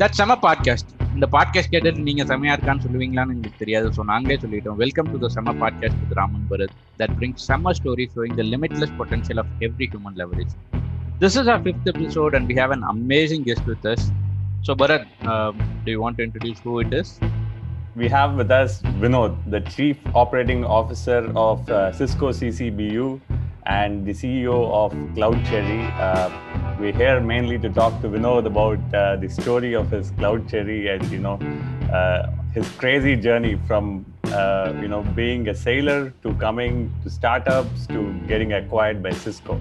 That செம podcast இந்த podcast கேட்டுட்டு நீங்க செமையா இருக்கான்னு சொல்லுவீங்களான்னு எங்களுக்கு தெரியாது. ஸோ நாங்களே சொல்லிட்டோம். வெல்கம் டு த செம podcast with Raman Bharat that brings செம story showing the limitless potential of every human leverage this is our fifth episode and we have an amazing guest with us so Bharat do you want to introduce who it is we have with us Vinod, the Chief Operating Officer of uh, Cisco CCBU and the CEO of Cloud Cherry. Uh, we're here mainly to talk to Vinod about uh, the story of his Cloud Cherry and you know uh, his crazy journey from uh, you know being a sailor to coming to startups to getting acquired by Cisco.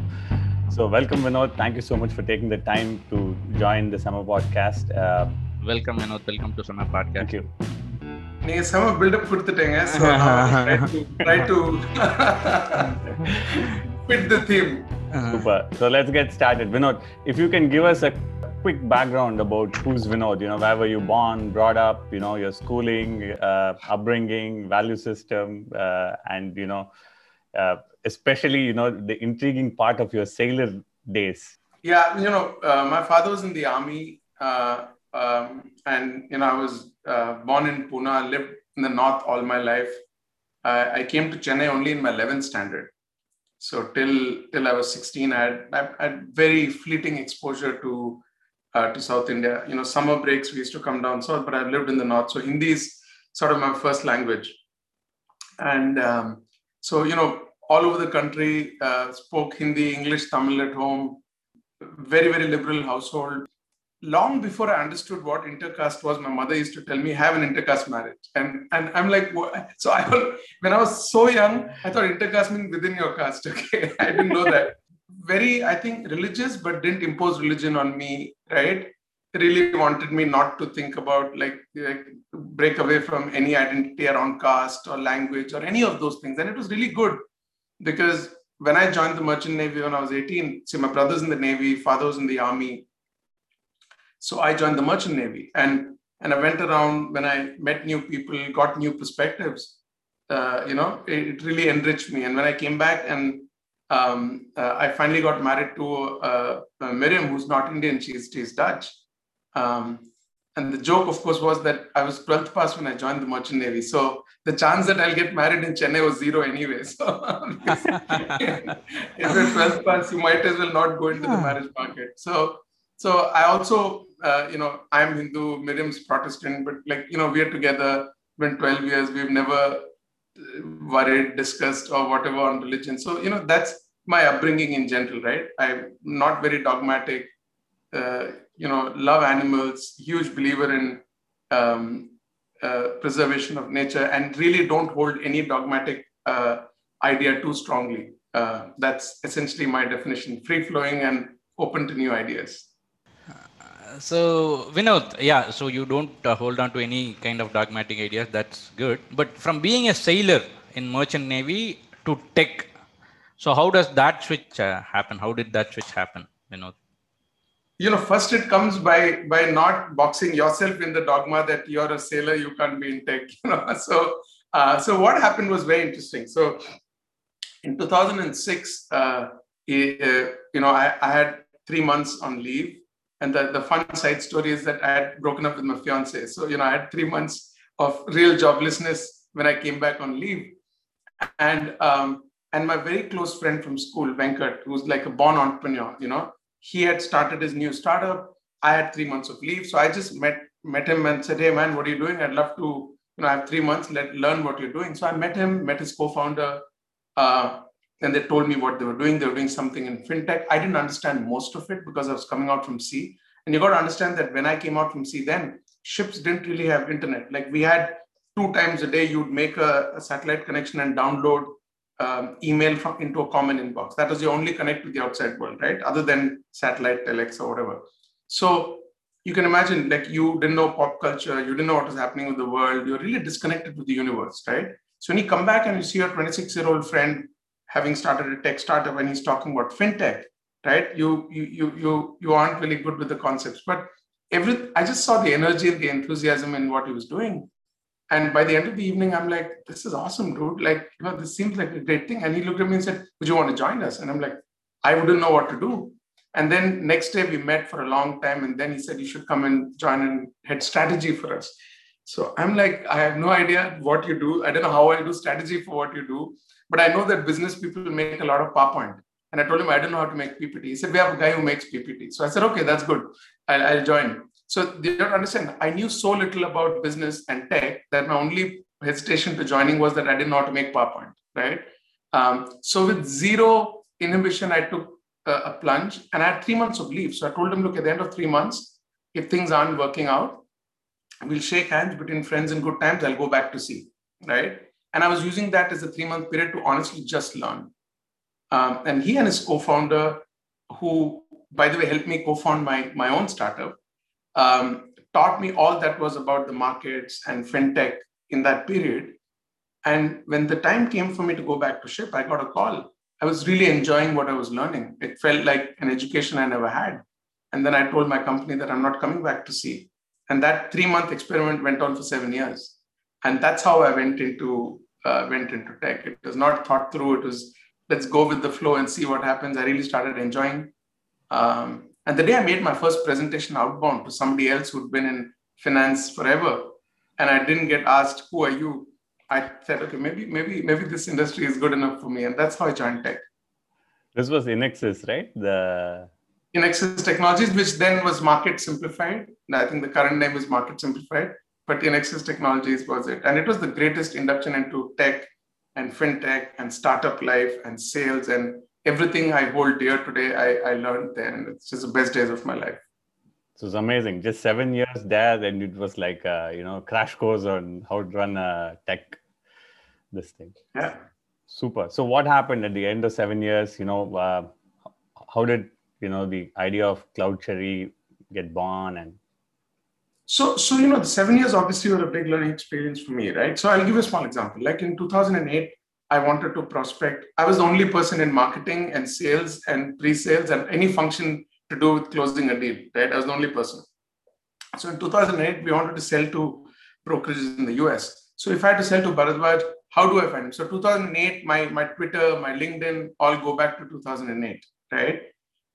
So welcome Vinod. Thank you so much for taking the time to join the Sema Podcast. Uh, welcome Vinod. Welcome to Sema Podcast. Thank you. நீங்க செம build up கொடுத்துட்டீங்க so try to fit the theme Super. So let's get started. Vinod, if you can give us a quick background about who's Vinod, you know, where were you born, brought up, you know, your schooling, uh, upbringing, value system, uh, and, you know, uh, especially, you know, the intriguing part of your sailor days. yeah you know uh, my father was in the army uh, um, and you know i was uh, born in pune lived in the north all my life. Uh, i came to chennai only in my 11th standard. So till till i was 16 i had, I had very fleeting exposure to uh, to south india. You know summer breaks we used to come down south but i lived in the north. So hindi is sort of my first language. And um, so you know all over the country uh, spoke hindi english tamil at home. Very very liberal household long before i understood what intercaste was my mother used to tell me have an intercaste marriage and and i'm like what? so i when i was so young i thought intercaste means within your caste okay i didn't know that very i think religious but didn't impose religion on me right really wanted me not to think about like, like break away from any identity around caste or language or any of those things and it was really good because when I joined the Merchant Navy when I was 18, see, my brother's in the Navy, father was in the Army. So I joined the Merchant Navy. And, and I went around when I met new people, got new perspectives. Uh, you know, it, it, really enriched me. And when I came back and um, uh, I finally got married to uh, Miriam, who's not Indian, she's, she's Dutch. Um, and the joke, of course, was that I was 12th pass when I joined the Merchant Navy. So the chance that I'll get married in Chennai was zero anyway. So if you're 12th pass, you might as well not go into the marriage market. So, so I also, uh, you know, I'm Hindu, Miriam's Protestant, but like, you know, we're together, been 12 years, we've never worried, discussed, or whatever on religion. So, you know, that's my upbringing in general, right? I'm not very dogmatic. Uh, you know, love animals, huge believer in um, uh, preservation of nature, and really don't hold any dogmatic uh, idea too strongly. Uh, that's essentially my definition: free flowing and open to new ideas. So, Vinod, yeah, so you don't uh, hold on to any kind of dogmatic ideas. That's good. But from being a sailor in merchant navy to tech, so how does that switch uh, happen? How did that switch happen, Vinod? you know first it comes by by not boxing yourself in the dogma that you're a sailor you can't be in tech you know so uh, so what happened was very interesting so in 2006 uh, you know I, I, had three months on leave and the, the fun side story is that i had broken up with my fiance so you know i had three months of real joblessness when i came back on leave and um, and my very close friend from school venkat who's like a born entrepreneur you know he had started his new startup. I had three months of leave. So I just met met him and said, Hey man, what are you doing? I'd love to, you know, I have three months, let learn what you're doing. So I met him, met his co-founder, uh, and they told me what they were doing. They were doing something in fintech. I didn't understand most of it because I was coming out from sea. And you got to understand that when I came out from sea, then ships didn't really have internet. Like we had two times a day, you'd make a, a satellite connection and download um, email from into a common inbox. That was the only connect with the outside world, right? Other than satellite, telex, or whatever. So you can imagine, like you didn't know pop culture, you didn't know what was happening with the world. You're really disconnected with the universe, right? So when you come back and you see your 26 year old friend having started a tech startup and he's talking about fintech, right? You you you you you aren't really good with the concepts, but every I just saw the energy and the enthusiasm in what he was doing. And by the end of the evening, I'm like, this is awesome, dude. Like, you know, this seems like a great thing. And he looked at me and said, Would you want to join us? And I'm like, I wouldn't know what to do. And then next day we met for a long time, and then he said you should come and join and head strategy for us. So I'm like, I have no idea what you do. I don't know how I do strategy for what you do, but I know that business people make a lot of PowerPoint. And I told him I don't know how to make PPT. He said we have a guy who makes PPT. So I said, okay, that's good. I'll, I'll join. So you don't understand. I knew so little about business and tech that my only hesitation to joining was that I didn't know how to make PowerPoint, right? Um, so with zero inhibition, I took a, a, plunge and I had three months of leave. So I told him, look, at the end of three months, if things aren't working out, we'll shake hands between friends in good times. I'll go back to sea, right? And I was using that as a three month period to honestly just learn. Um, and he and his co-founder, who by the way helped me co-found my, my own startup, um, taught me all that was about the markets and fintech in that period. And when the time came for me to go back to ship, I got a call. I was really enjoying what I was learning. It felt like an education I never had. And then I told my company that I'm not coming back to sea. And that three month experiment went on for seven years. And that's how I went into uh, went into tech. It was not thought through. It was let's go with the flow and see what happens. I really started enjoying. Um, and the day I made my first presentation outbound to somebody else who'd been in finance forever, and I didn't get asked, "Who are you?" I said, "Okay, maybe, maybe, maybe this industry is good enough for me," and that's how I joined tech. This was Inexus, right? The Inexus Technologies, which then was Market Simplified. I think the current name is Market Simplified, but Inexus Technologies was it, and it was the greatest induction into tech and fintech and startup life and sales and everything I hold dear today. I, I learned there, and it's just the best days of my life. So it's amazing. Just seven years there, and it was like uh, you know crash course on how to run a tech this thing. Yeah. Super. So what happened at the end of seven years? You know, uh, how did you know the idea of Cloud Cherry get born and so so you know the seven years obviously were a big learning experience for me right so i'll give you a small example like in 2008 i wanted to prospect i was the only person in marketing and sales and pre-sales and any function to do with closing a deal, right? I was the only person. So in 2008, we wanted to sell to brokerages in the US. So if I had to sell to Bharadwaj, how do I find him? So 2008, my, my Twitter, my LinkedIn all go back to 2008, right?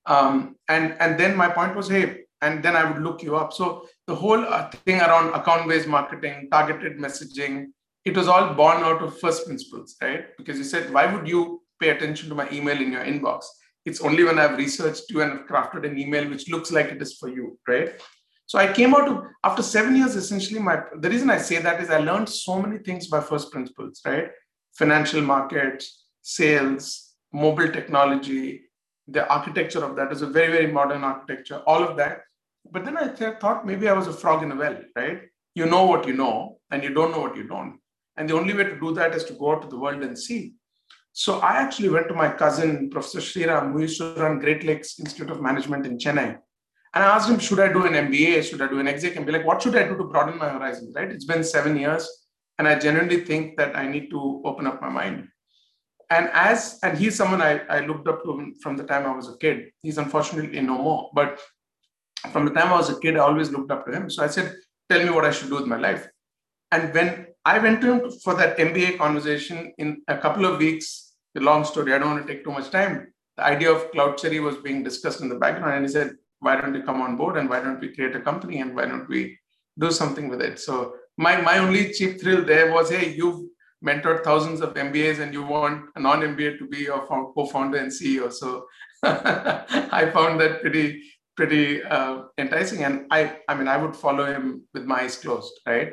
Um, and, and then my point was, hey, and then I would look you up. So the whole uh, thing around account-based marketing, targeted messaging, it was all born out of first principles, right? Because you said, why would you pay attention to my email in your inbox? It's only when I've researched you and crafted an email which looks like it is for you, right? So I came out to after seven years, essentially, my the reason I say that is I learned so many things by first principles, right? Financial markets, sales, mobile technology, the architecture of that is a very, very modern architecture, all of that. But then I th- thought maybe I was a frog in a well, right? You know what you know, and you don't know what you don't. And the only way to do that is to go out to the world and see. So I actually went to my cousin, Professor Sriram, who used to run Great Lakes Institute of Management in Chennai. And I asked him, should I do an MBA? Should I do an exec? And be like, what should I do to broaden my horizons? Right? It's been seven years. And I genuinely think that I need to open up my mind. And as and he's someone I, I looked up to from the time I was a kid. He's unfortunately no more. But from the time I was a kid, I always looked up to him. So I said, tell me what I should do with my life. And when I went to him for that MBA conversation in a couple of weeks. The long story, I don't want to take too much time. The idea of Cloud Cherry was being discussed in the background, and he said, Why don't you come on board and why don't we create a company and why don't we do something with it? So, my, my only cheap thrill there was, Hey, you've mentored thousands of MBAs and you want a non MBA to be your co founder and CEO. So, I found that pretty pretty uh, enticing and i i mean i would follow him with my eyes closed right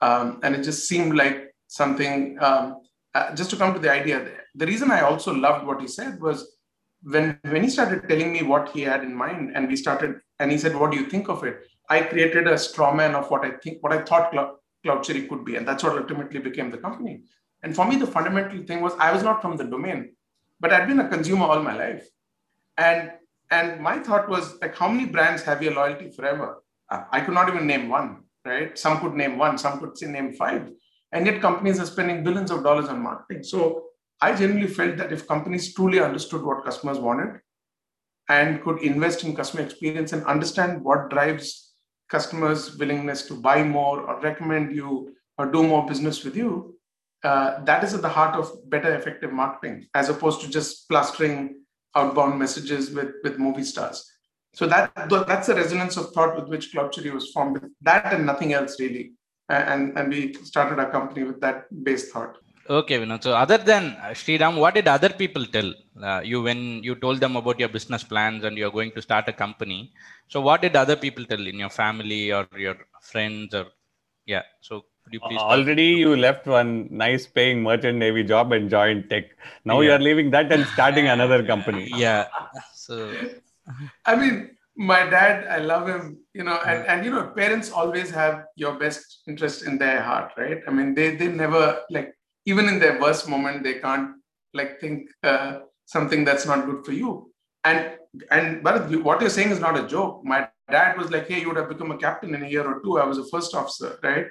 um, and it just seemed like something, um, uh, just to come to the idea, the reason I also loved what he said was when, when he started telling me what he had in mind and we started, and he said, what do you think of it? I created a straw man of what I think, what I thought Cloud, Cloud Cherry could be. And that's what ultimately became the company. And for me, the fundamental thing was I was not from the domain, but I'd been a consumer all my life. And and my thought was like, how many brands have your loyalty forever? I could not even name one right? Some could name one, some could say name five. And yet companies are spending billions of dollars on marketing. So I generally felt that if companies truly understood what customers wanted and could invest in customer experience and understand what drives customers' willingness to buy more or recommend you or do more business with you, uh, that is at the heart of better effective marketing as opposed to just plastering outbound messages with with movie stars. So that that's the resonance of thought with which Cloud Cherry was formed. That and nothing else really. And and we started our company with that base thought. Okay, Vinod. So other than uh, Sriram, what did other people tell uh, you when you told them about your business plans and you're going to start a company? So what did other people tell in your family or your friends or yeah? So could you please? Already you left one nice paying merchant navy job and joined tech. Now yeah. you're leaving that and starting another company. Yeah. So. I mean, my dad, I love him, you know, and, and you know, parents always have your best interest in their heart, right? I mean, they they never like even in their worst moment, they can't like think uh, something that's not good for you. And and but what you're saying is not a joke. My dad was like, "Hey, you would have become a captain in a year or two. I was a first officer, right?"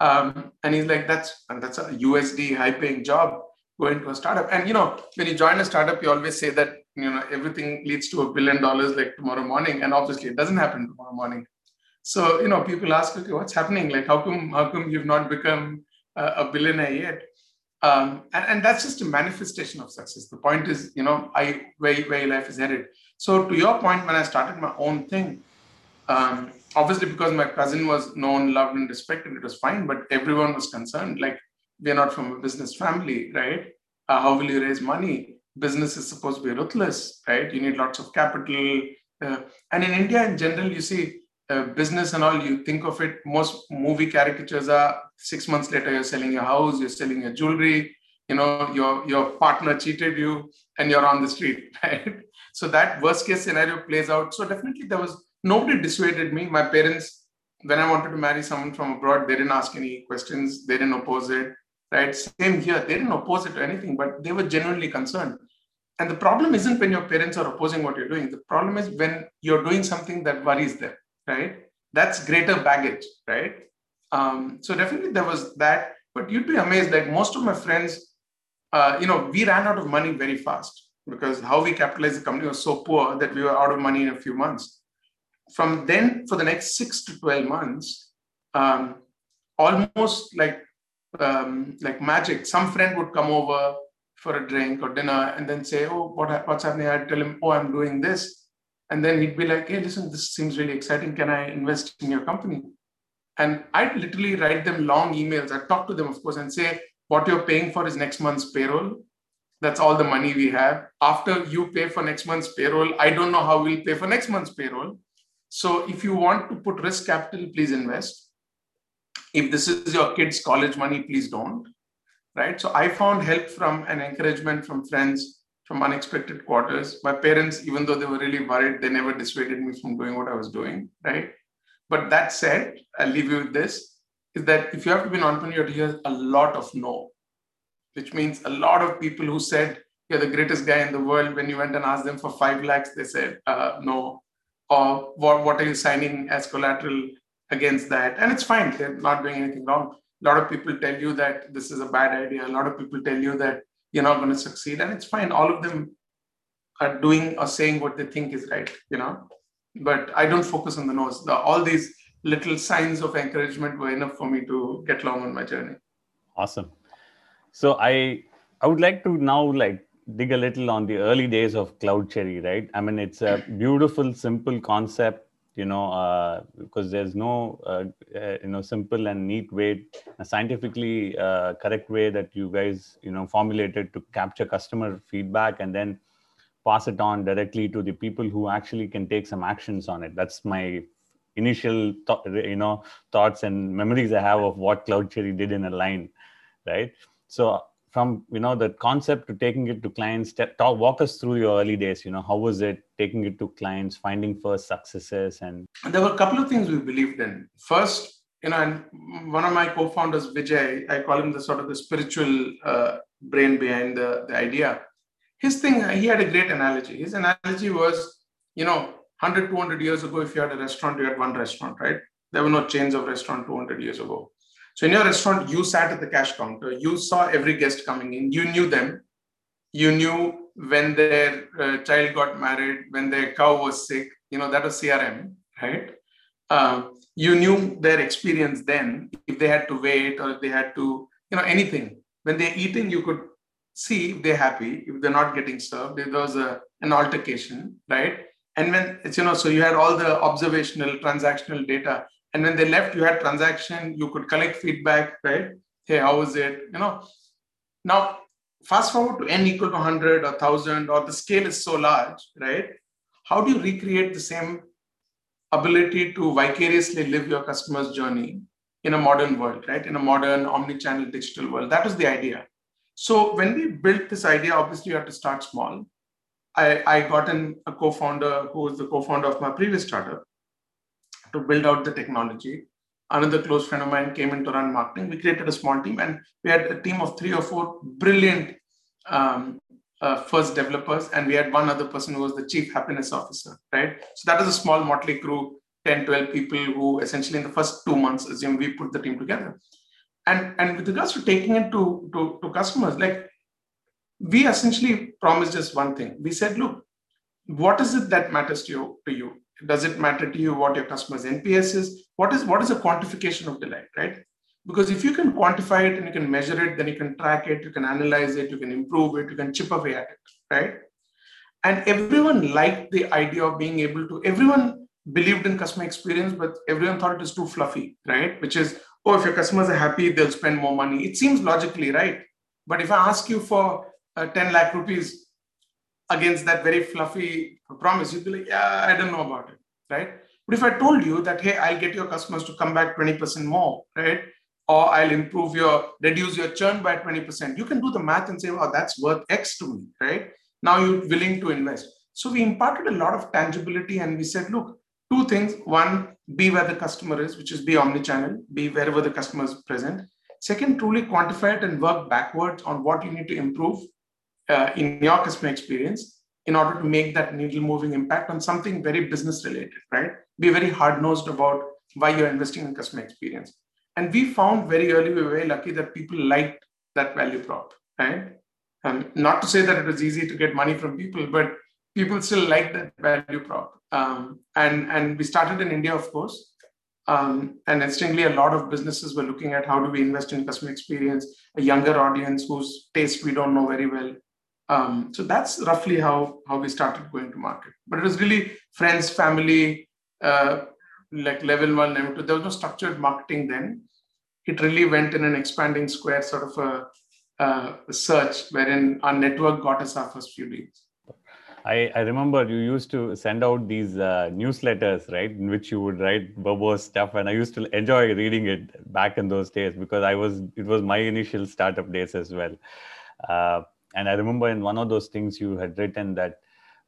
Um, and he's like, "That's and that's a USD high-paying job going to a startup." And you know, when you join a startup, you always say that you know everything leads to a billion dollars like tomorrow morning, and obviously it doesn't happen tomorrow morning. So you know, people ask, "Okay, what's happening? Like, how come how come you've not become a billionaire yet?" Um, and, and that's just a manifestation of success. The point is, you know, I where, where life is headed. So to your point, when I started my own thing, um, obviously because my cousin was known, loved, and respected, it was fine. But everyone was concerned. Like we're not from a business family, right? Uh, how will you raise money? Business is supposed to be ruthless, right? You need lots of capital. Uh, and in India, in general, you see uh, business and all, you think of it, most movie caricatures are six months later, you're selling your house, you're selling your jewelry, you know, your, your partner cheated you and you're on the street, right? So that worst case scenario plays out. So definitely there was, nobody dissuaded me. My parents, when I wanted to marry someone from abroad, they didn't ask any questions. They didn't oppose it, right? Same here. They didn't oppose it to anything, but they were genuinely concerned. And the problem isn't when your parents are opposing what you're doing. The problem is when you're doing something that worries them right? That's greater baggage, right? Um, so definitely there was that, but you'd be amazed. Like most of my friends, uh, you know, we ran out of money very fast because how we capitalized the company was so poor that we were out of money in a few months. From then, for the next six to twelve months, um, almost like um, like magic, some friend would come over for a drink or dinner and then say, "Oh, what, what's happening?" I'd tell him, "Oh, I'm doing this." And then he'd be like, hey, listen, this seems really exciting. Can I invest in your company? And I'd literally write them long emails. I'd talk to them, of course, and say, what you're paying for is next month's payroll. That's all the money we have. After you pay for next month's payroll, I don't know how we'll pay for next month's payroll. So if you want to put risk capital, please invest. If this is your kids' college money, please don't. Right. So I found help from and encouragement from friends from unexpected quarters. My parents, even though they were really worried, they never dissuaded me from doing what I was doing, right? But that said, I'll leave you with this, is that if you have to be an entrepreneur, you hear a lot of no, which means a lot of people who said, you're the greatest guy in the world. When you went and asked them for five lakhs, they said, uh, no. Or what, what are you signing as collateral against that? And it's fine. They're not doing anything wrong. A lot of people tell you that this is a bad idea. A lot of people tell you that you're not going to succeed and it's fine all of them are doing or saying what they think is right you know but i don't focus on the nose the, all these little signs of encouragement were enough for me to get along on my journey awesome so i i would like to now like dig a little on the early days of cloud cherry right i mean it's a beautiful simple concept you know, uh, because there's no, uh, uh, you know, simple and neat way, a scientifically uh, correct way that you guys, you know, formulated to capture customer feedback and then pass it on directly to the people who actually can take some actions on it. That's my initial, th- you know, thoughts and memories I have of what Cloud Cherry did in a line, right? So from you know the concept to taking it to clients talk, walk us through your early days you know how was it taking it to clients finding first successes and there were a couple of things we believed in. First you know and one of my co-founders vijay i call him the sort of the spiritual uh, brain behind the, the idea. His thing he had a great analogy. His analogy was you know 100 200 years ago if you had a restaurant you had one restaurant right? There were no chains of restaurant 200 years ago so in your restaurant, you sat at the cash counter, you saw every guest coming in, you knew them, you knew when their uh, child got married, when their cow was sick, you know, that was CRM, right? Uh, you knew their experience then, if they had to wait or if they had to, you know, anything. When they're eating, you could see if they're happy, if they're not getting served, if there was a, an altercation, right? And when it's, you know, so you had all the observational, transactional data. And when they left, you had transaction, you could collect feedback, right? Hey, how was it? You know, now fast forward to n equal to 100 or 1000 or the scale is so large, right? How do you recreate the same ability to vicariously live your customer's journey in a modern world, right? In a modern omni-channel digital world. That was the idea. So when we built this idea, obviously you have to start small. I, I got in a co-founder who was the co-founder of my previous startup to build out the technology. Another close friend of mine came in to run marketing. We created a small team and we had a team of three or four brilliant um, uh, first developers. And we had one other person who was the chief happiness officer, right? So that is a small motley crew, 10, 12 people who essentially in the first two months, assume we put the team together and and with regards to taking it to, to, to customers, like we essentially promised just one thing. We said, look, what is it that matters to you to you? Does it matter to you what your customer's NPS is? What is what is a quantification of delight, right? Because if you can quantify it and you can measure it, then you can track it, you can analyze it, you can improve it, you can chip away at it, right? And everyone liked the idea of being able to, everyone believed in customer experience, but everyone thought it was too fluffy, right? Which is, oh, if your customers are happy, they'll spend more money. It seems logically right. But if I ask you for uh, 10 lakh rupees against that very fluffy promise, you'd be like, yeah, I don't know about it, right? But if I told you that, hey, I'll get your customers to come back 20% more, right? Or I'll improve your, reduce your churn by 20%, you can do the math and say, oh, that's worth X to me, right? Now you're willing to invest. So we imparted a lot of tangibility and we said, look, two things. One, be where the customer is, which is be omni-channel, be wherever the customer is present. Second, truly quantify it and work backwards on what you need to improve uh, in your customer experience in order to make that needle moving impact on something very business related, right? Be very hard nosed about why you're investing in customer experience. And we found very early, we were very lucky that people liked that value prop, right? Um, not to say that it was easy to get money from people, but people still like that value prop. Um, and, and we started in India, of course. Um, and interestingly, a lot of businesses were looking at how do we invest in customer experience, a younger audience whose taste we don't know very well. Um, so that's roughly how, how we started going to market. But it was really friends, family, uh, like level one, level two. There was no structured marketing then. It really went in an expanding square sort of a, a search wherein our network got us our first few deals. I, I remember you used to send out these uh, newsletters, right, in which you would write verbose stuff, and I used to enjoy reading it back in those days because I was it was my initial startup days as well. Uh, and I remember in one of those things you had written that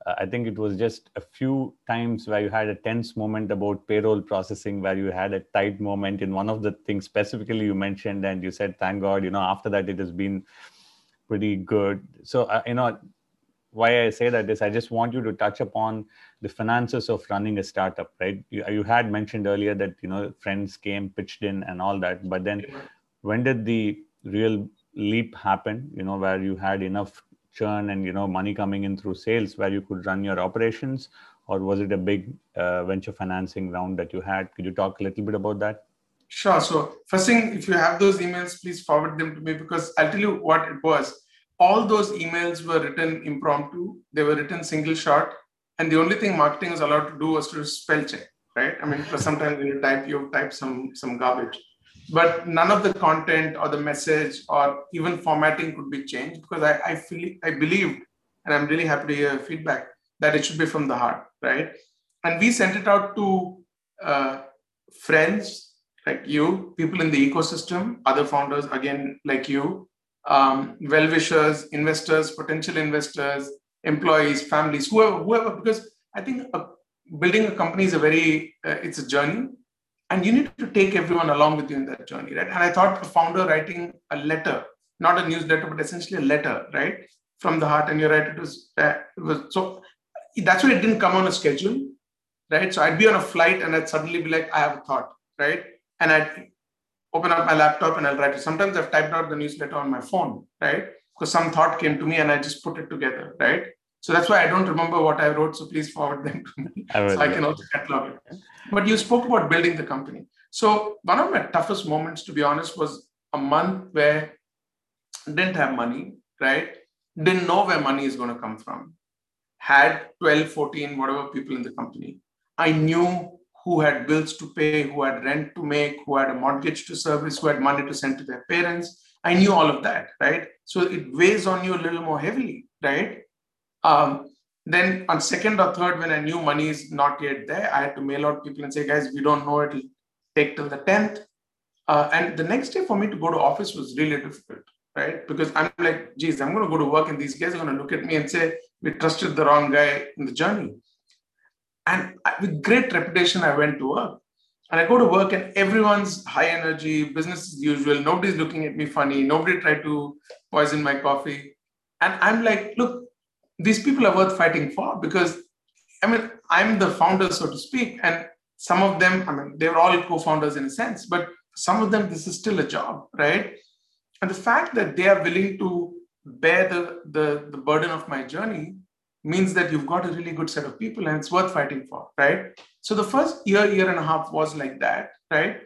uh, I think it was just a few times where you had a tense moment about payroll processing, where you had a tight moment in one of the things specifically you mentioned, and you said, "Thank God, you know, after that it has been pretty good." So uh, you know why I say that is I just want you to touch upon the finances of running a startup, right? You, you had mentioned earlier that you know friends came, pitched in, and all that, but then when did the real leap happen? You know, where you had enough churn and you know money coming in through sales, where you could run your operations, or was it a big uh, venture financing round that you had? Could you talk a little bit about that? Sure. So first thing, if you have those emails, please forward them to me because I'll tell you what it was all those emails were written impromptu. They were written single shot. And the only thing marketing is allowed to do was to spell check, right? I mean, sometimes when you type, you type some, some garbage. But none of the content or the message or even formatting could be changed because I, I feel I believed, and I'm really happy to hear feedback, that it should be from the heart, right? And we sent it out to uh, friends like you, people in the ecosystem, other founders, again, like you, um, well-wishers, investors, potential investors, employees, families, whoever, whoever, because I think a, building a company is a very, uh, it's a journey and you need to take everyone along with you in that journey, right? And I thought a founder writing a letter, not a newsletter, but essentially a letter, right? From the heart and you write it was, uh, it was so that's why it didn't come on a schedule, right? So I'd be on a flight and I'd suddenly be like, I have a thought, right? And I'd open up my laptop and I'll write it. Sometimes I've typed out the newsletter on my phone, right? Because some thought came to me and I just put it together, right? So that's why I don't remember what I wrote. So please forward them to me. I so I can also catalog it. But you spoke about building the company. So one of my toughest moments, to be honest, was a month where I didn't have money, right? didn't know where money is going to come from, had 12, 14, whatever people in the company. I knew who had bills to pay, who had rent to make, who had a mortgage to service, who had money to send to their parents. I knew all of that, right? So it weighs on you a little more heavily, right? Um, then on second or third, when I knew money is not yet there, I had to mail out people and say, guys, we don't know it'll take till the 10th. Uh, and the next day for me to go to office was really difficult, right? Because I'm like, geez, I'm going to go to work and these guys are going to look at me and say, we trusted the wrong guy in the journey. And with great reputation, I went to work. And I go to work and everyone's high energy, business as usual. Nobody's looking at me funny. Nobody tried to poison my coffee. And I'm like, look, these people are worth fighting for because I mean, I'm the founder, so to speak. And some of them, I mean, they were all co-founders in a sense, but some of them, this is still a job, right? And the fact that they are willing to bear the, the, the burden of my journey means that you've got a really good set of people and it's worth fighting for, right? So the first year, year and a half was like that, right?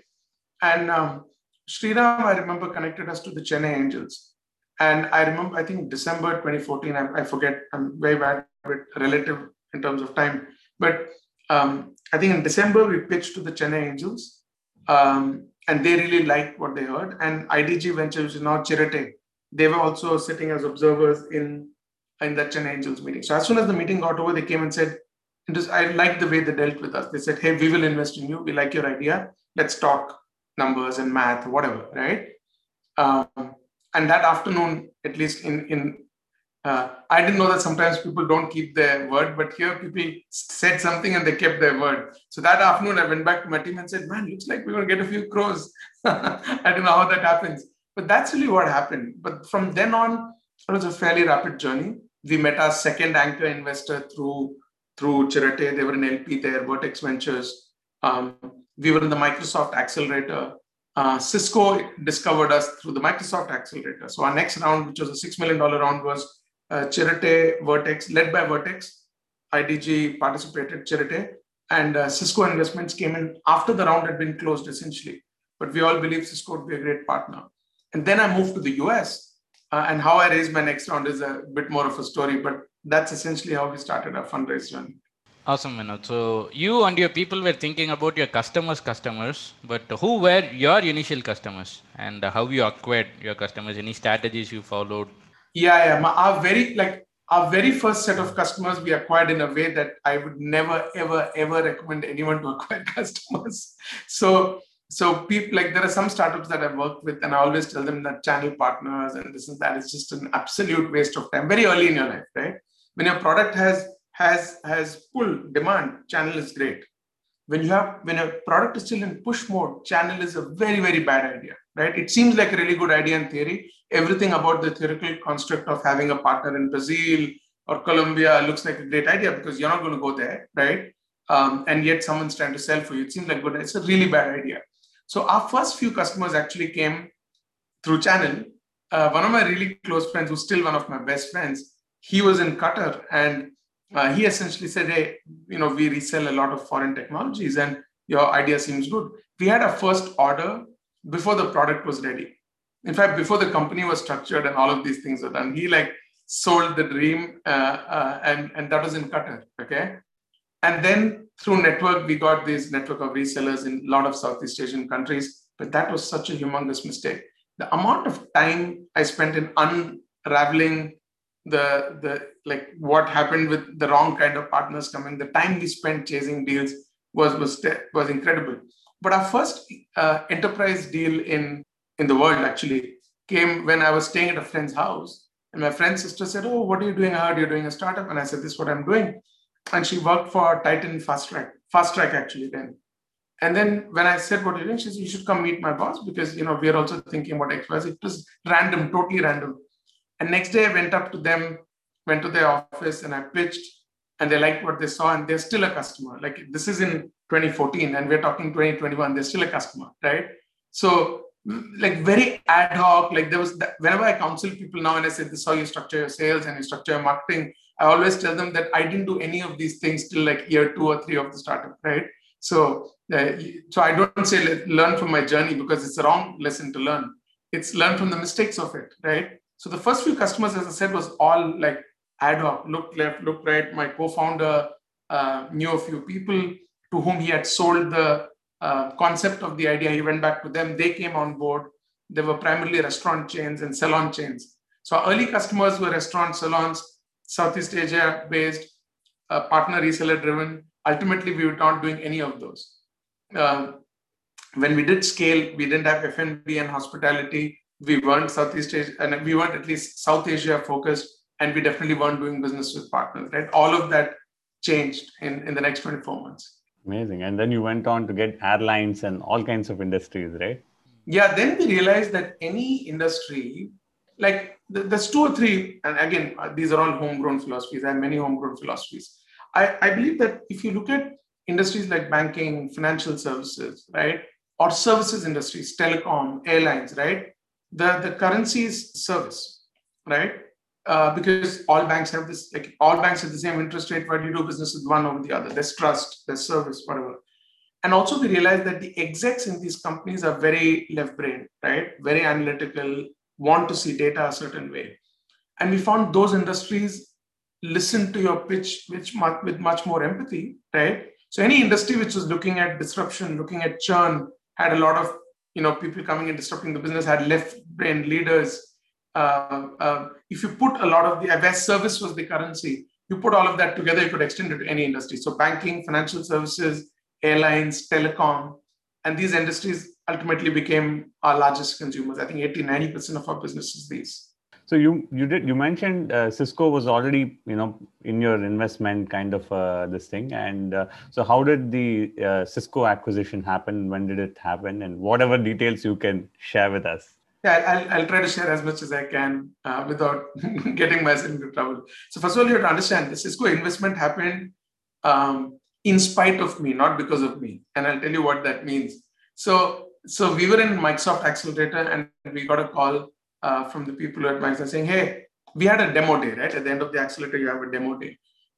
And um, Sriram, I remember, connected us to the Chennai Angels. And I remember, I think December 2014, I, I forget, I'm very bad with relative in terms of time. But um, I think in December, we pitched to the Chennai Angels. Um, and they really liked what they heard. And IDG Ventures, which is now Chiratae, they were also sitting as observers in in that Chennai Angels meeting. So as soon as the meeting got over, they came and said, I like the way they dealt with us. They said, hey, we will invest in you. We like your idea. Let's talk numbers and math, whatever, right? Um, and that afternoon, at least in, in uh, I didn't know that sometimes people don't keep their word, but here people said something and they kept their word. So that afternoon, I went back to my team and said, man, looks like we're going to get a few crores. I don't know how that happens. But that's really what happened. But from then on, it was a fairly rapid journey we met our second anchor investor through through Chiratae. They were an LP there, Vertex Ventures. Um, we were in the Microsoft Accelerator. Uh, Cisco discovered us through the Microsoft Accelerator. So our next round, which was a six million dollar round, was uh, Chiratae, Vertex, led by Vertex. IDG participated, Chiratae, and uh, Cisco Investments came in after the round had been closed, essentially. But we all believe Cisco would be a great partner. And then I moved to the US uh, and how I raised my next round is a bit more of a story, but that's essentially how we started our fundraise journey. Awesome, Vinod. So you and your people were thinking about your customers' customers, but who were your initial customers and how you acquired your customers? Any strategies you followed? Yeah, yeah. Our very like our very first set of customers we acquired in a way that I would never, ever, ever recommend anyone to acquire customers. So so people like there are some startups that I've worked with, and I always tell them that channel partners and this and that is just an absolute waste of time. Very early in your life, right? When your product has has has pull demand, channel is great. When you have when a product is still in push mode, channel is a very very bad idea, right? It seems like a really good idea in theory. Everything about the theoretical construct of having a partner in Brazil or Colombia looks like a great idea because you're not going to go there, right? Um, and yet someone's trying to sell for you. It seems like good. It's a really bad idea. So our first few customers actually came through channel. Uh, one of my really close friends, who's still one of my best friends, he was in Qatar and uh, he essentially said, "Hey, you know, we resell a lot of foreign technologies, and your idea seems good." We had a first order before the product was ready. In fact, before the company was structured and all of these things were done, he like sold the dream, uh, uh and and that was in Qatar. Okay, and then through network, we got this network of resellers in a lot of Southeast Asian countries. But that was such a humongous mistake. The amount of time I spent in unraveling the the like what happened with the wrong kind of partners coming, the time we spent chasing deals was was was incredible. But our first uh, enterprise deal in in the world actually came when I was staying at a friend's house, and my friend's sister said, "Oh, what are you doing? I heard you're doing a startup." And I said, "This is what I'm doing." and she worked for Titan Fastrack, Fast Track actually then. And then when I said what you're doing, she said, you should come meet my boss because, you know, we are also thinking about XYZ. It was random, totally random. And next day I went up to them, went to their office and I pitched and they liked what they saw and they're still a customer. Like this is in 2014 and we're talking 2021, they're still a customer, right? So like very ad hoc, like there was, that, whenever I counsel people now and I say, this is how you structure your sales and you structure your marketing, I always tell them that I didn't do any of these things till like year two or three of the startup, right? So, uh, so I don't say learn from my journey because it's a wrong lesson to learn. It's learn from the mistakes of it, right? So the first few customers, as I said, was all like ad hoc, look left, look right. My co-founder uh, knew a few people to whom he had sold the uh, concept of the idea. He went back to them. They came on board. They were primarily restaurant chains and salon chains. So our early customers were restaurant salons, Southeast Asia based, uh, partner reseller driven. Ultimately, we were not doing any of those. Uh, when we did scale, we didn't have F&B and hospitality. We weren't Southeast Asia, and we weren't at least South Asia focused, and we definitely weren't doing business with partners. Right, all of that changed in in the next 24 months. Amazing. And then you went on to get airlines and all kinds of industries, right? Yeah. Then we realized that any industry, like there's two or three, and again, these are all homegrown philosophies. I have many homegrown philosophies. I, I believe that if you look at industries like banking, financial services, right, or services industries, telecom, airlines, right, the, the currency is service, right? Uh, because all banks have this, like all banks have the same interest rate, do you do business with one over the other? There's trust, there's service, whatever. And also we realize that the execs in these companies are very left-brained, right? Very analytical, want to see data a certain way. And we found those industries listen to your pitch which much, with much more empathy, right? So any industry which was looking at disruption, looking at churn, had a lot of you know people coming and disrupting the business, had left-brain leaders, uh, uh, if you put a lot of the where service was the currency, you put all of that together, you could extend it to any industry. So banking, financial services, airlines, telecom, and these industries ultimately became our largest consumers. I think 80, 90% of our business is these. So you you did you mentioned uh, Cisco was already you know in your investment kind of uh, this thing, and uh, so how did the uh, Cisco acquisition happen? When did it happen? And whatever details you can share with us yeah, I'll, I'll try to share as much as I can uh, without getting myself into trouble. So first of all, you have to understand the Cisco investment happened um, in spite of me, not because of me. And I'll tell you what that means. So, so we were in Microsoft Accelerator and we got a call uh, from the people at Microsoft saying, hey, we had a demo day, right? At the end of the accelerator, you have a demo day.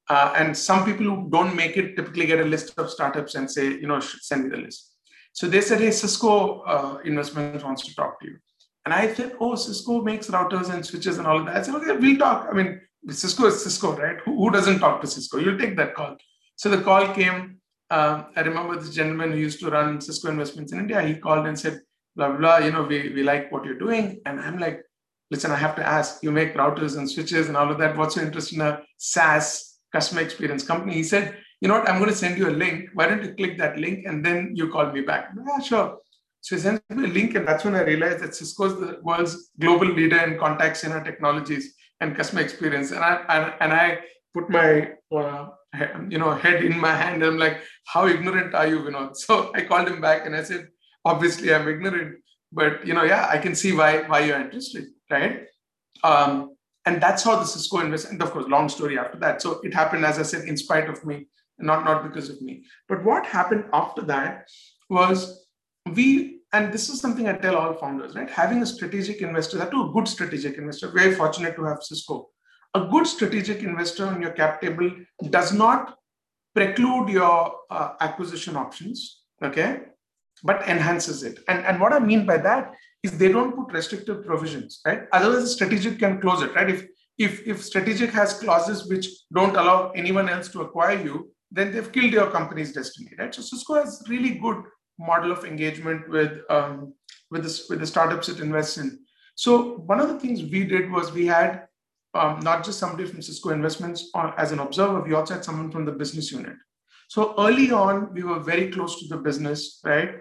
Uh, and some people who don't make it typically get a list of startups and say, you know, send me the list. So they said, hey, Cisco uh, Investment wants to talk to you. And I said, oh, Cisco makes routers and switches and all of that. I said, okay, we'll talk. I mean, Cisco is Cisco, right? Who, who doesn't talk to Cisco? You'll take that call. So the call came. Um, I remember this gentleman who used to run Cisco investments in India. He called and said, blah, blah, you know, we, we like what you're doing. And I'm like, listen, I have to ask, you make routers and switches and all of that. What's your interest in a SaaS customer experience company? He said, you know what, I'm going to send you a link. Why don't you click that link and then you call me back? Yeah, sure. So he sent me a link, and that's when I realized that Cisco is the world's global leader in contact center technologies and customer experience. And I and, and I put my uh, you know head in my hand, and I'm like, "How ignorant are you, Vinod?" So I called him back, and I said, "Obviously, I'm ignorant, but you know, yeah, I can see why why you're interested, right?" Um, and that's how the Cisco investment. Of course, long story after that. So it happened, as I said, in spite of me, not not because of me. But what happened after that was we and this is something I tell all founders, right? Having a strategic investor, that too a good strategic investor. Very fortunate to have Cisco. A good strategic investor on your cap table does not preclude your uh, acquisition options, okay, but enhances it. And, and what I mean by that is they don't put restrictive provisions, right? Otherwise, strategic can close it, right? If if if strategic has clauses which don't allow anyone else to acquire you, then they've killed your company's destiny, right? So Cisco has really good model of engagement with um, with the, with the startups it invests in. So one of the things we did was we had um, not just somebody from Cisco Investments on, as an observer, we also had someone from the business unit. So early on, we were very close to the business, right?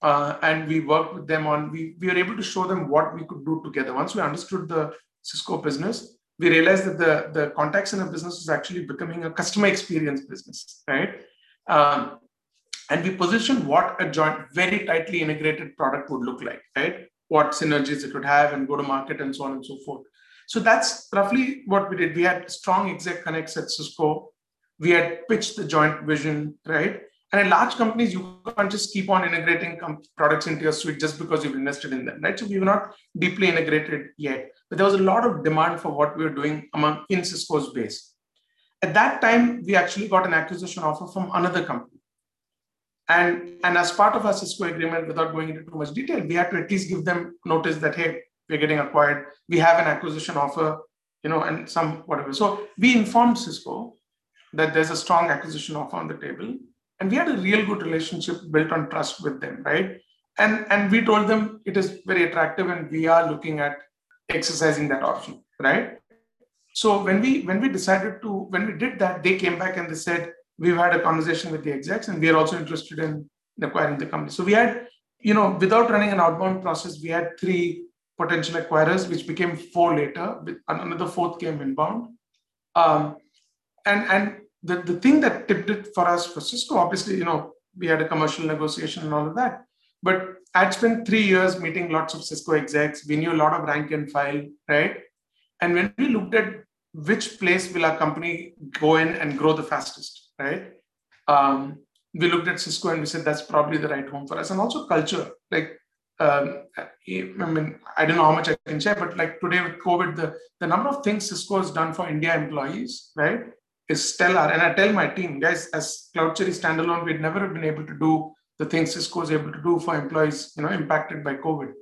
Uh, and we worked with them on, we, we were able to show them what we could do together. Once we understood the Cisco business, we realized that the, the contact center business was actually becoming a customer experience business, right? Um, and we position what a joint, very tightly integrated product would look like, right? What synergies it would have and go to market and so on and so forth. So that's roughly what we did. We had strong exec connects at Cisco. We had pitched the joint vision, right? And in large companies, you can't just keep on integrating products into your suite just because you've invested in them, right? So we were not deeply integrated yet, but there was a lot of demand for what we were doing among in Cisco's base. At that time, we actually got an acquisition offer from another company and, and as part of our Cisco agreement, without going into too much detail, we had to at least give them notice that, hey, we're getting acquired. We have an acquisition offer, you know, and some whatever. So we informed Cisco that there's a strong acquisition offer on the table. And we had a real good relationship built on trust with them, right? And, and we told them it is very attractive and we are looking at exercising that option, right? So when we when we decided to when we did that, they came back and they said we've had a conversation with the execs and we are also interested in acquiring the company. So we had, you know, without running an outbound process, we had three potential acquirers, which became four later. Another fourth came inbound. Um, and and the, the thing that tipped it for us for Cisco, obviously, you know, we had a commercial negotiation and all of that. But I'd spent three years meeting lots of Cisco execs. We knew a lot of rank and file, right? And when we looked at which place will our company go in and grow the fastest, right? Um, we looked at Cisco and we said that's probably the right home for us. And also culture. Like, um, I mean, I don't know how much I can share, but like today with COVID, the, the number of things Cisco has done for India employees, right? Is stellar. And I tell my team, guys, as CloudCherry standalone, we'd never have been able to do the things Cisco is able to do for employees, you know, impacted by COVID.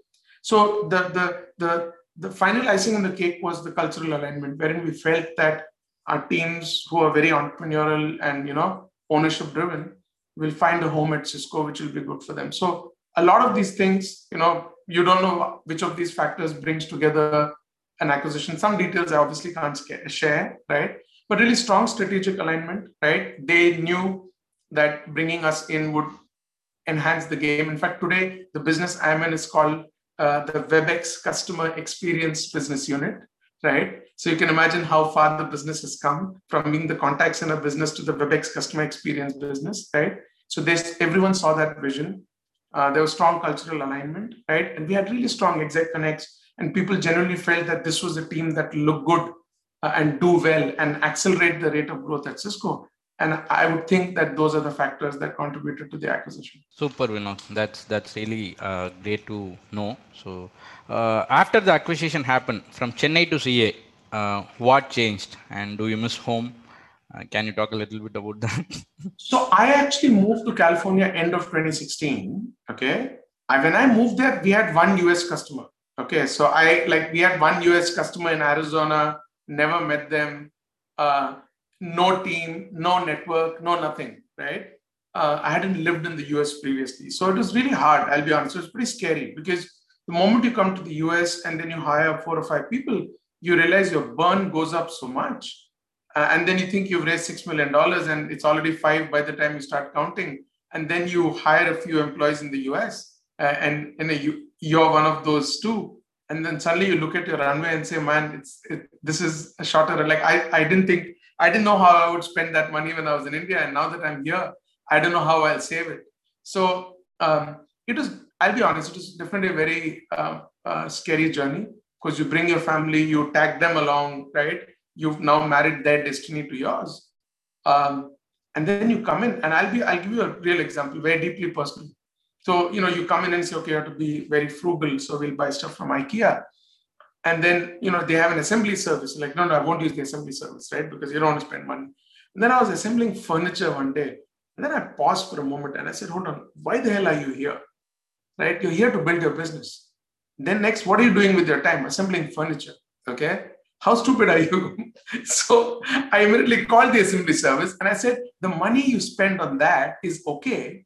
So the the the the final icing on the cake was the cultural alignment, wherein we felt that our teams who are very entrepreneurial and you know ownership driven will find a home at Cisco, which will be good for them. So a lot of these things, you know, you don't know which of these factors brings together an acquisition. Some details I obviously can't share, right? But really strong strategic alignment, right? They knew that bringing us in would enhance the game. In fact, today the business I'm in is called uh, the WebEx Customer Experience Business Unit, right? So you can imagine how far the business has come from being the contact center business to the WebEx Customer Experience business, right? So this everyone saw that vision. Uh, there was strong cultural alignment, right? And we had really strong exec connects, and people generally felt that this was a team that looked good and do well and accelerate the rate of growth at Cisco. And I would think that those are the factors that contributed to the acquisition. Super, Vinod. That's that's really uh, great to know. So uh, after the acquisition happened from Chennai to CA, uh, what changed, and do you miss home? Uh, can you talk a little bit about that? so I actually moved to California end of 2016. Okay, I, when I moved there, we had one US customer. Okay, so I like we had one US customer in Arizona never met them, uh, no team, no network, no nothing, right? Uh, I hadn't lived in the US previously. So it was really hard, I'll be honest. It was pretty scary because the moment you come to the US and then you hire four or five people, you realize your burn goes up so much. Uh, and then you think you've raised $6 million and it's already five by the time you start counting. And then you hire a few employees in the US uh, and, and you, you're one of those two and then suddenly you look at your runway and say man it's it, this is a shorter like i i didn't think i didn't know how i would spend that money when i was in india. And now that i'm here i don't know how i'll save it. So um, it was i'll be honest it was definitely a very uh, uh, scary journey. Because you bring your family you tag them along right? You've now married their destiny to yours. Um, and then you come in. And i'll be i'll give you a real example very deeply personal so, you know, you come in and say, okay, you have to be very frugal. So we'll buy stuff from IKEA. And then, you know, they have an assembly service. Like, no, no, I won't use the assembly service, right? Because you don't want to spend money. And then I was assembling furniture one day. And then I paused for a moment and I said, hold on, why the hell are you here? Right? You're here to build your business. Then next, what are you doing with your time? Assembling furniture. Okay. How stupid are you? so I immediately called the assembly service and I said, the money you spend on that is okay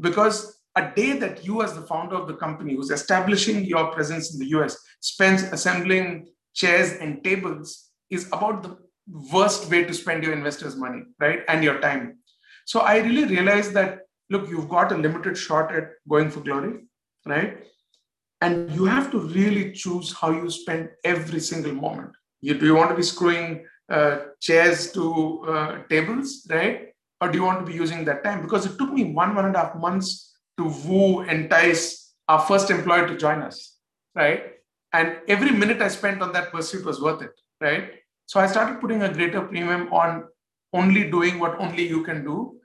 because a day that you, as the founder of the company who's establishing your presence in the US, spends assembling chairs and tables is about the worst way to spend your investors' money, right? And your time. So I really realized that look, you've got a limited shot at going for glory, right? And you have to really choose how you spend every single moment. You, do you want to be screwing uh, chairs to uh, tables, right? Or do you want to be using that time? Because it took me one, one and a half months to woo, entice our first employer to join us, right? And every minute I spent on that pursuit was worth it, right? So I started putting a greater premium on only doing what only you can do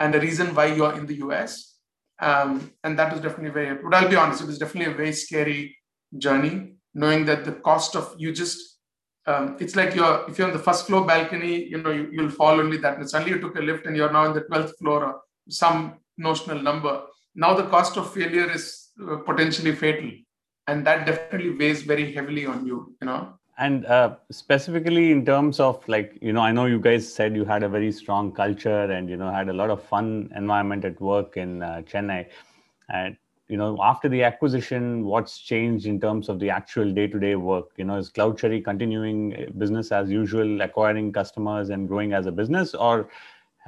and the reason why you're in the US. Um, and that was definitely very, but I'll be honest, it was definitely a very scary journey, knowing that the cost of you just, um, it's like you're, if you're on the first floor balcony, you know, you, will fall only that. And suddenly you took a lift and you're now in the 12th floor or some notional number. Now the cost of failure is uh, potentially fatal. and that definitely weighs very heavily on you you know? And uh, specifically in terms of like you know i know you guys said you had a very strong culture and you know had a lot of fun environment at work in uh, chennai. And you know after the acquisition what's changed in terms of the actual day-to-day work? You know is cloudcherry continuing business as usual acquiring customers and growing as a business or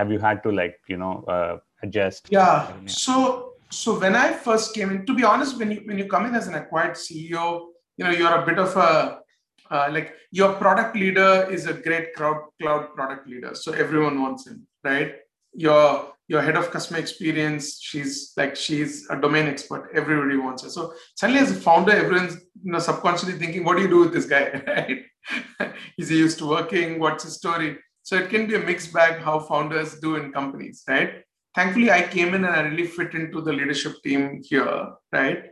have you had to like you know uh, adjust? Yeah. So so when i first came in to be honest when you when you come in as an acquired ceo you know you're a bit of a uh, like your product leader is a great cloud cloud product leader. So everyone wants him right? Your your head of customer experience she's like she's a domain expert. Everybody wants her. So suddenly as a founder everyone's you know subconsciously thinking what do you do with this guy? Right? Is he used to working? What's his story? So it can be a mixed bag how founders do in companies right thankfully i came in and i really fit into the leadership team here right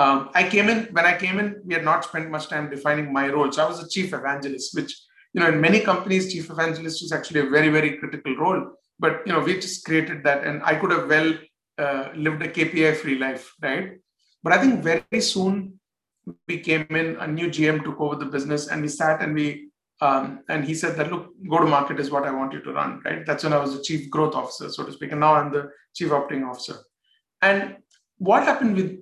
um, I came in when I came in, we had not spent much time defining my role. So I was a chief evangelist, which you know in many companies, chief evangelist is actually a very very critical role. But you know we just created that, and I could have well uh, lived a KPI free life, right? But I think very soon we came in, a new GM took over the business, and we sat and we um, and he said that look, go to market is what I want you to run, right? That's when I was the chief growth officer, so to speak, and now I'm the chief operating officer. And what happened with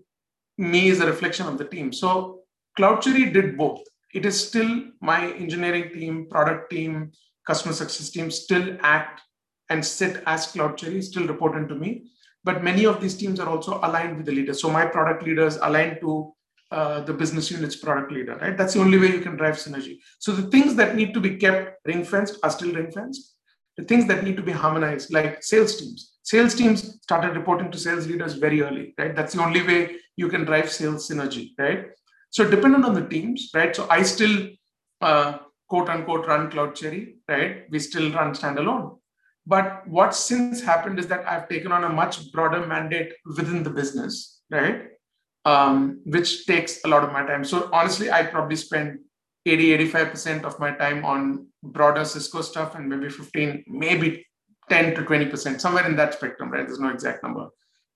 me is a reflection of the team. So CloudCherry did both. It is still my engineering team, product team, customer success team still act and sit as CloudCherry, still report into me. But many of these teams are also aligned with the leader. So my product leaders aligned to uh, the business unit's product leader, right? That's the only way you can drive synergy. So the things that need to be kept ring fenced are still ring fenced. The things that need to be harmonized, like sales teams, sales teams started reporting to sales leaders very early, right? That's the only way you can drive sales synergy, right? So dependent on the teams, right? So I still uh, quote unquote run Cloud Cherry, right? We still run standalone. But what since happened is that I've taken on a much broader mandate within the business, right? Um, which takes a lot of my time. So honestly, I probably spend 80, 85% of my time on broader Cisco stuff and maybe 15, maybe 10 to 20%, somewhere in that spectrum, right? There's no exact number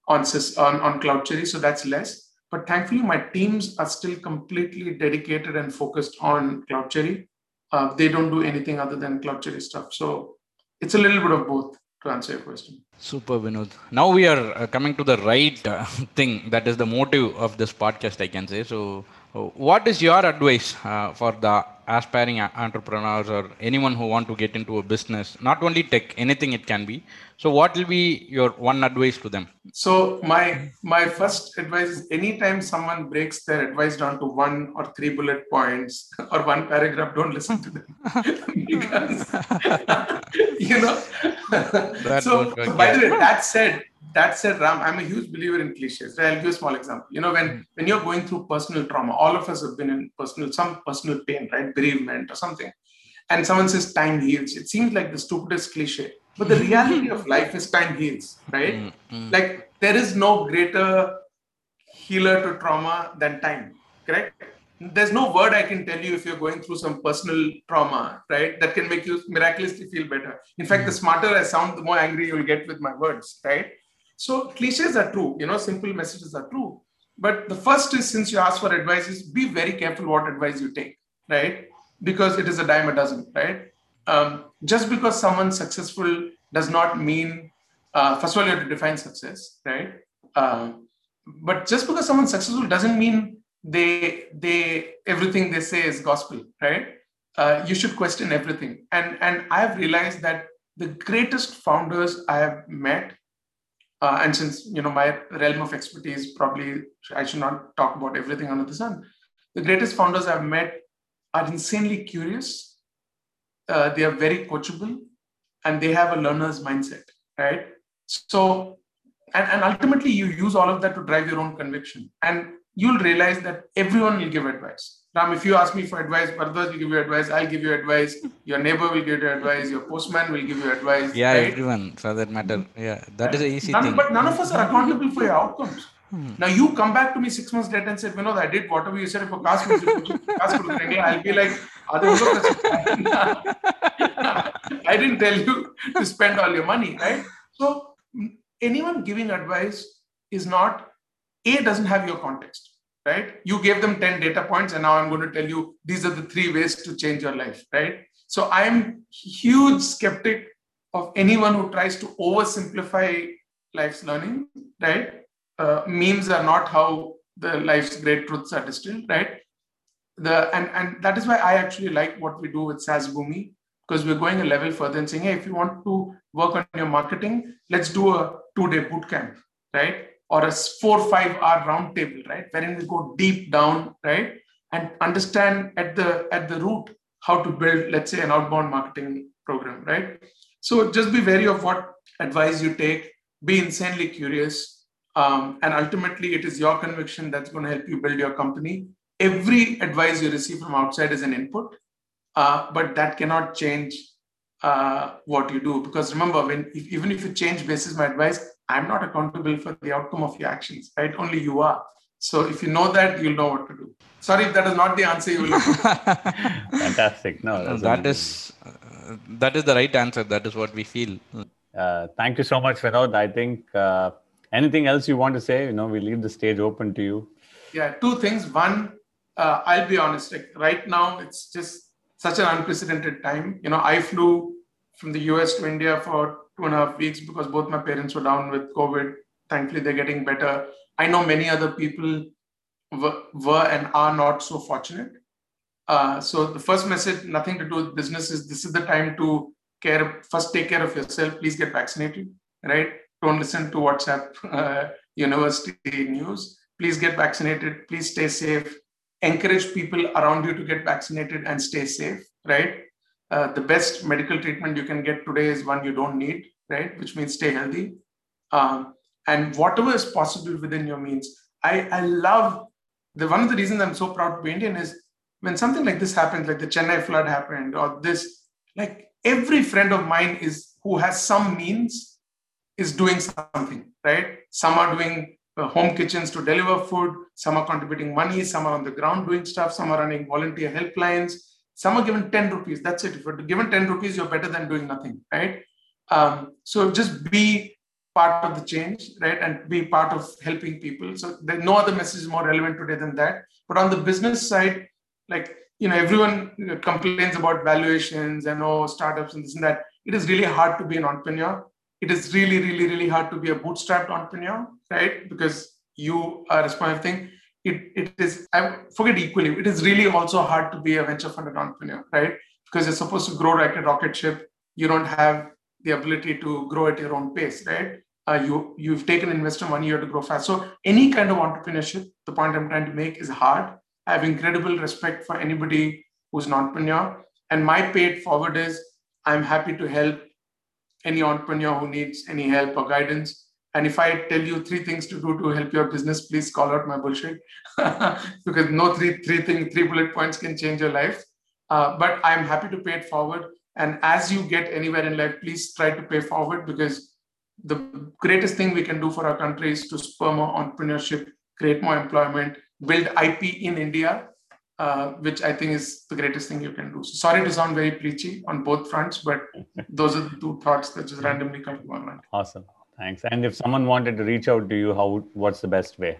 on, on, on Cloud Cherry. so that's less. But thankfully, my teams are still completely dedicated and focused on CloudCherry. Uh, they don't do anything other than Cloud Cherry stuff. So it's a little bit of both to answer your question. Super, Vinod. Now we are uh, coming to the right uh, thing. That is the motive of this podcast, I can say. So, uh, what is your advice uh, for the aspiring entrepreneurs or anyone who want to get into a business not only tech anything it can be. So what will be your one advice to them? So my my first advice is anytime someone breaks their advice down to one or three bullet points or one paragraph don't listen to them. Because you know? So, so by the way that said that said, Ram, I'm a huge believer in cliches. I'll give a small example. You know, when mm. when you're going through personal trauma, all of us have been in personal some personal pain, right? Bereavement or something. And someone says time heals. It seems like the stupidest cliche. But the reality of life is time heals, right? Mm-hmm. Like there is no greater healer to trauma than time, correct? There's no word I can tell you if you're going through some personal trauma, right? That can make you miraculously feel better. In fact, mm-hmm. the smarter I sound, the more angry you'll get with my words, right? So cliches are true, you know, simple messages are true. But the first is since you ask for advice, is be very careful what advice you take, right? Because it is a dime a dozen, right? Um, just because someone's successful does not mean, uh, first of all, you have to define success, right? Um, but just because someone's successful doesn't mean they they everything they say is gospel, right? Uh, you should question everything. And and I've realized that the greatest founders I have met uh, and since you know my realm of expertise, probably I should not talk about everything under the sun. The greatest founders I've met are insanely curious. Uh, they are very coachable, and they have a learner's mindset, right? So, and, and ultimately, you use all of that to drive your own conviction, and you'll realize that everyone will give advice. Ram, if you ask me for advice, Bharadwaj will give you advice, I'll give you advice, your neighbor will give you advice, your postman will give you advice. Yeah, right? everyone for that matter. Yeah, that right? is an easy none, thing. But none of us are accountable for your outcomes. Hmm. Now you come back to me six months later and said, Vinod, I did whatever you said for cost. I'll be like, I didn't tell you to spend all your money, right? So anyone giving advice is not, A, doesn't have your context right? You gave them 10 data points, and now I'm going to tell you these are the three ways to change your life, right? So I'm huge skeptic of anyone who tries to oversimplify life's learning, right? Uh, memes are not how the life's great truths are distilled, right? The and and that is why I actually like what we do with SaaS Boomi because we're going a level further and saying, hey, if you want to work on your marketing, let's do a two-day boot camp, right? Or a four five hour roundtable, right? Wherein we go deep down, right? And understand at the at the root how to build, let's say, an outbound marketing program, right? So just be wary of what advice you take. Be insanely curious, um, and ultimately, it is your conviction that's going to help you build your company. Every advice you receive from outside is an input, uh, but that cannot change uh, what you do. Because remember, when if, even if you change basis my advice, I'm not accountable for the outcome of your actions, right? Only you are. So if you know that, you'll know what to do. Sorry if that is not the answer you will. Fantastic. No, that is uh, that is the right answer. That is what we feel. Uh, thank you so much, Vinod. I think uh, anything else you want to say? You know, we leave the stage open to you. Yeah, two things. One, uh, I'll be honest. Like right now, it's just such an unprecedented time. You know, I flew from the US to India for two and a half weeks because both my parents were down with COVID. Thankfully, they're getting better. I know many other people were, were and are not so fortunate. Uh, so the first message, nothing to do with business, is this is the time to care. First, take care of yourself. Please get vaccinated. Right? Don't listen to WhatsApp uh, university news. Please get vaccinated. Please stay safe. Encourage people around you to get vaccinated and stay safe. Right? Uh, the best medical treatment you can get today is one you don't need. Right? Which means stay healthy. Um, and whatever is possible within your means. I, I love the one of the reasons I'm so proud to be Indian is when something like this happens, like the Chennai flood happened, or this, like every friend of mine is who has some means is doing something, right? Some are doing uh, home kitchens to deliver food, some are contributing money, some are on the ground doing stuff, some are running volunteer helplines, some are given 10 rupees. That's it. If you're given 10 rupees, you're better than doing nothing, right? Um, so just be part of the change, right? And be part of helping people. So there's no other message is more relevant today than that. But on the business side, like you know, everyone complains about valuations and oh startups and this and that. It is really hard to be an entrepreneur. It is really, really, really hard to be a bootstrapped entrepreneur, right? Because you are responsible thing. It, it is I forget equally. It is really also hard to be a venture funded entrepreneur, right? Because you're supposed to grow like a rocket ship. You don't have the ability to grow at your own pace, right? Uh, you you've taken investor money, you have to grow fast. So any kind of entrepreneurship, the point I'm trying to make is hard. I have incredible respect for anybody who's an entrepreneur. And my paid forward is I'm happy to help any entrepreneur who needs any help or guidance. And if I tell you three things to do to help your business, please call out my bullshit because no three three thing three bullet points can change your life. Uh, but I'm happy to pay it forward. And as you get anywhere in life, please try to pay forward because the greatest thing we can do for our country is to spur more entrepreneurship, create more employment, build IP in India, uh, which I think is the greatest thing you can do. So sorry to sound very preachy on both fronts, but those are the two thoughts that just randomly come to my mind. Awesome. Thanks. And if someone wanted to reach out to you, how what's the best way?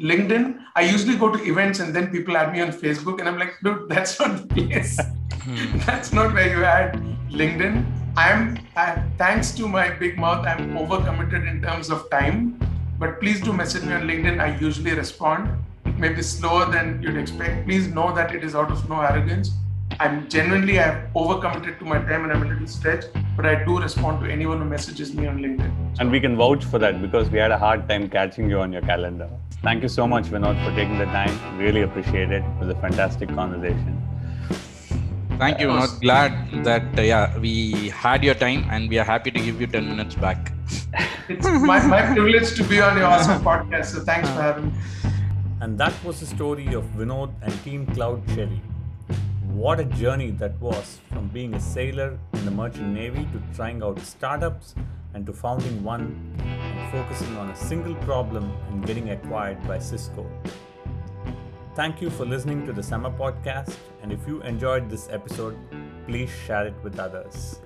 LinkedIn. I usually go to events and then people add me on Facebook, and I'm like, dude, that's not the place. Hmm. that's not where you add LinkedIn. I'm I, thanks to my big mouth, I'm overcommitted in terms of time. But please do message me on LinkedIn. I usually respond. It may be slower than you'd expect. Please know that it is out of no arrogance. I'm genuinely I've overcommitted to my time and I'm a little stretched, but I do respond to anyone who messages me on LinkedIn. And we can vouch for that because we had a hard time catching you on your calendar. Thank you so much, Vinod, for taking the time. Really appreciate it. It was a fantastic conversation. Thank you, Vinod. Glad that uh, yeah we had your time and we are happy to give you ten minutes back. it's my, my privilege to be on your awesome podcast. So thanks for having me. And that was the story of Vinod and Team Cloud Cherry. What a journey that was from being a sailor in the merchant navy to trying out startups and to founding one and focusing on a single problem and getting acquired by Cisco. Thank you for listening to the Sema Podcast, and if you enjoyed this episode, please share it with others.